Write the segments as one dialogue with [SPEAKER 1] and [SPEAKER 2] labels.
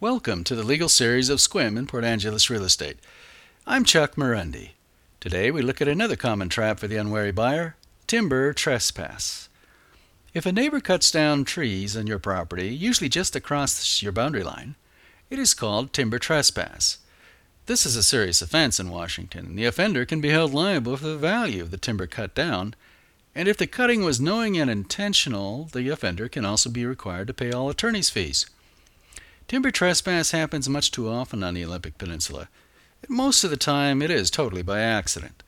[SPEAKER 1] Welcome to the legal series of Sequim in Port Angeles Real Estate. I'm Chuck Marunde. Today we look at another common trap for the unwary buyer timber trespass. If a neighbor cuts down trees on your property, usually just across your boundary line, it is called timber trespass. This is a serious offense in Washington, the offender can be held liable for the value of the timber cut down. And if the cutting was knowing and intentional, the offender can also be required to pay all attorney's fees. Timber trespass happens much too often on the Olympic Peninsula. Most of the time, it is totally by accident.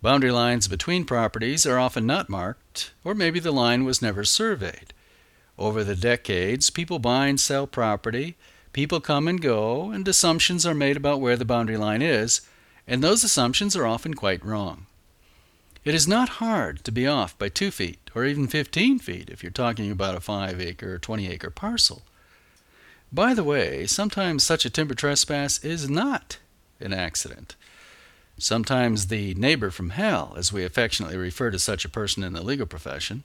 [SPEAKER 1] Boundary lines between properties are often not marked, or maybe the line was never surveyed. Over the decades, people buy and sell property, people come and go, and assumptions are made about where the boundary line is, and those assumptions are often quite wrong. It is not hard to be off by two feet or even 15 feet if you're talking about a 5 acre or 20 acre parcel. By the way, sometimes such a timber trespass is not an accident. Sometimes the neighbor from hell, as we affectionately refer to such a person in the legal profession,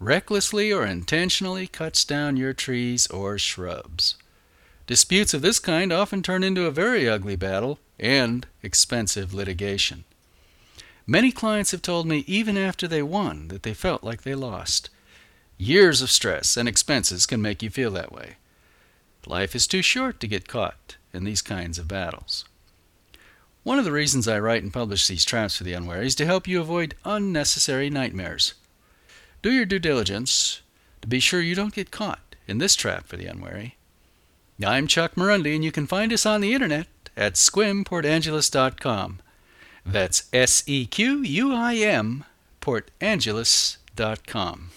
[SPEAKER 1] recklessly or intentionally cuts down your trees or shrubs. Disputes of this kind often turn into a very ugly battle and expensive litigation. Many clients have told me even after they won that they felt like they lost. Years of stress and expenses can make you feel that way. Life is too short to get caught in these kinds of battles. One of the reasons I write and publish these traps for the unwary is to help you avoid unnecessary nightmares. Do your due diligence to be sure you don't get caught in this trap for the unwary. I'm Chuck Marunde, and you can find us on the internet at sequimportangeles.com. That's S E Q U I M, portangeles.com.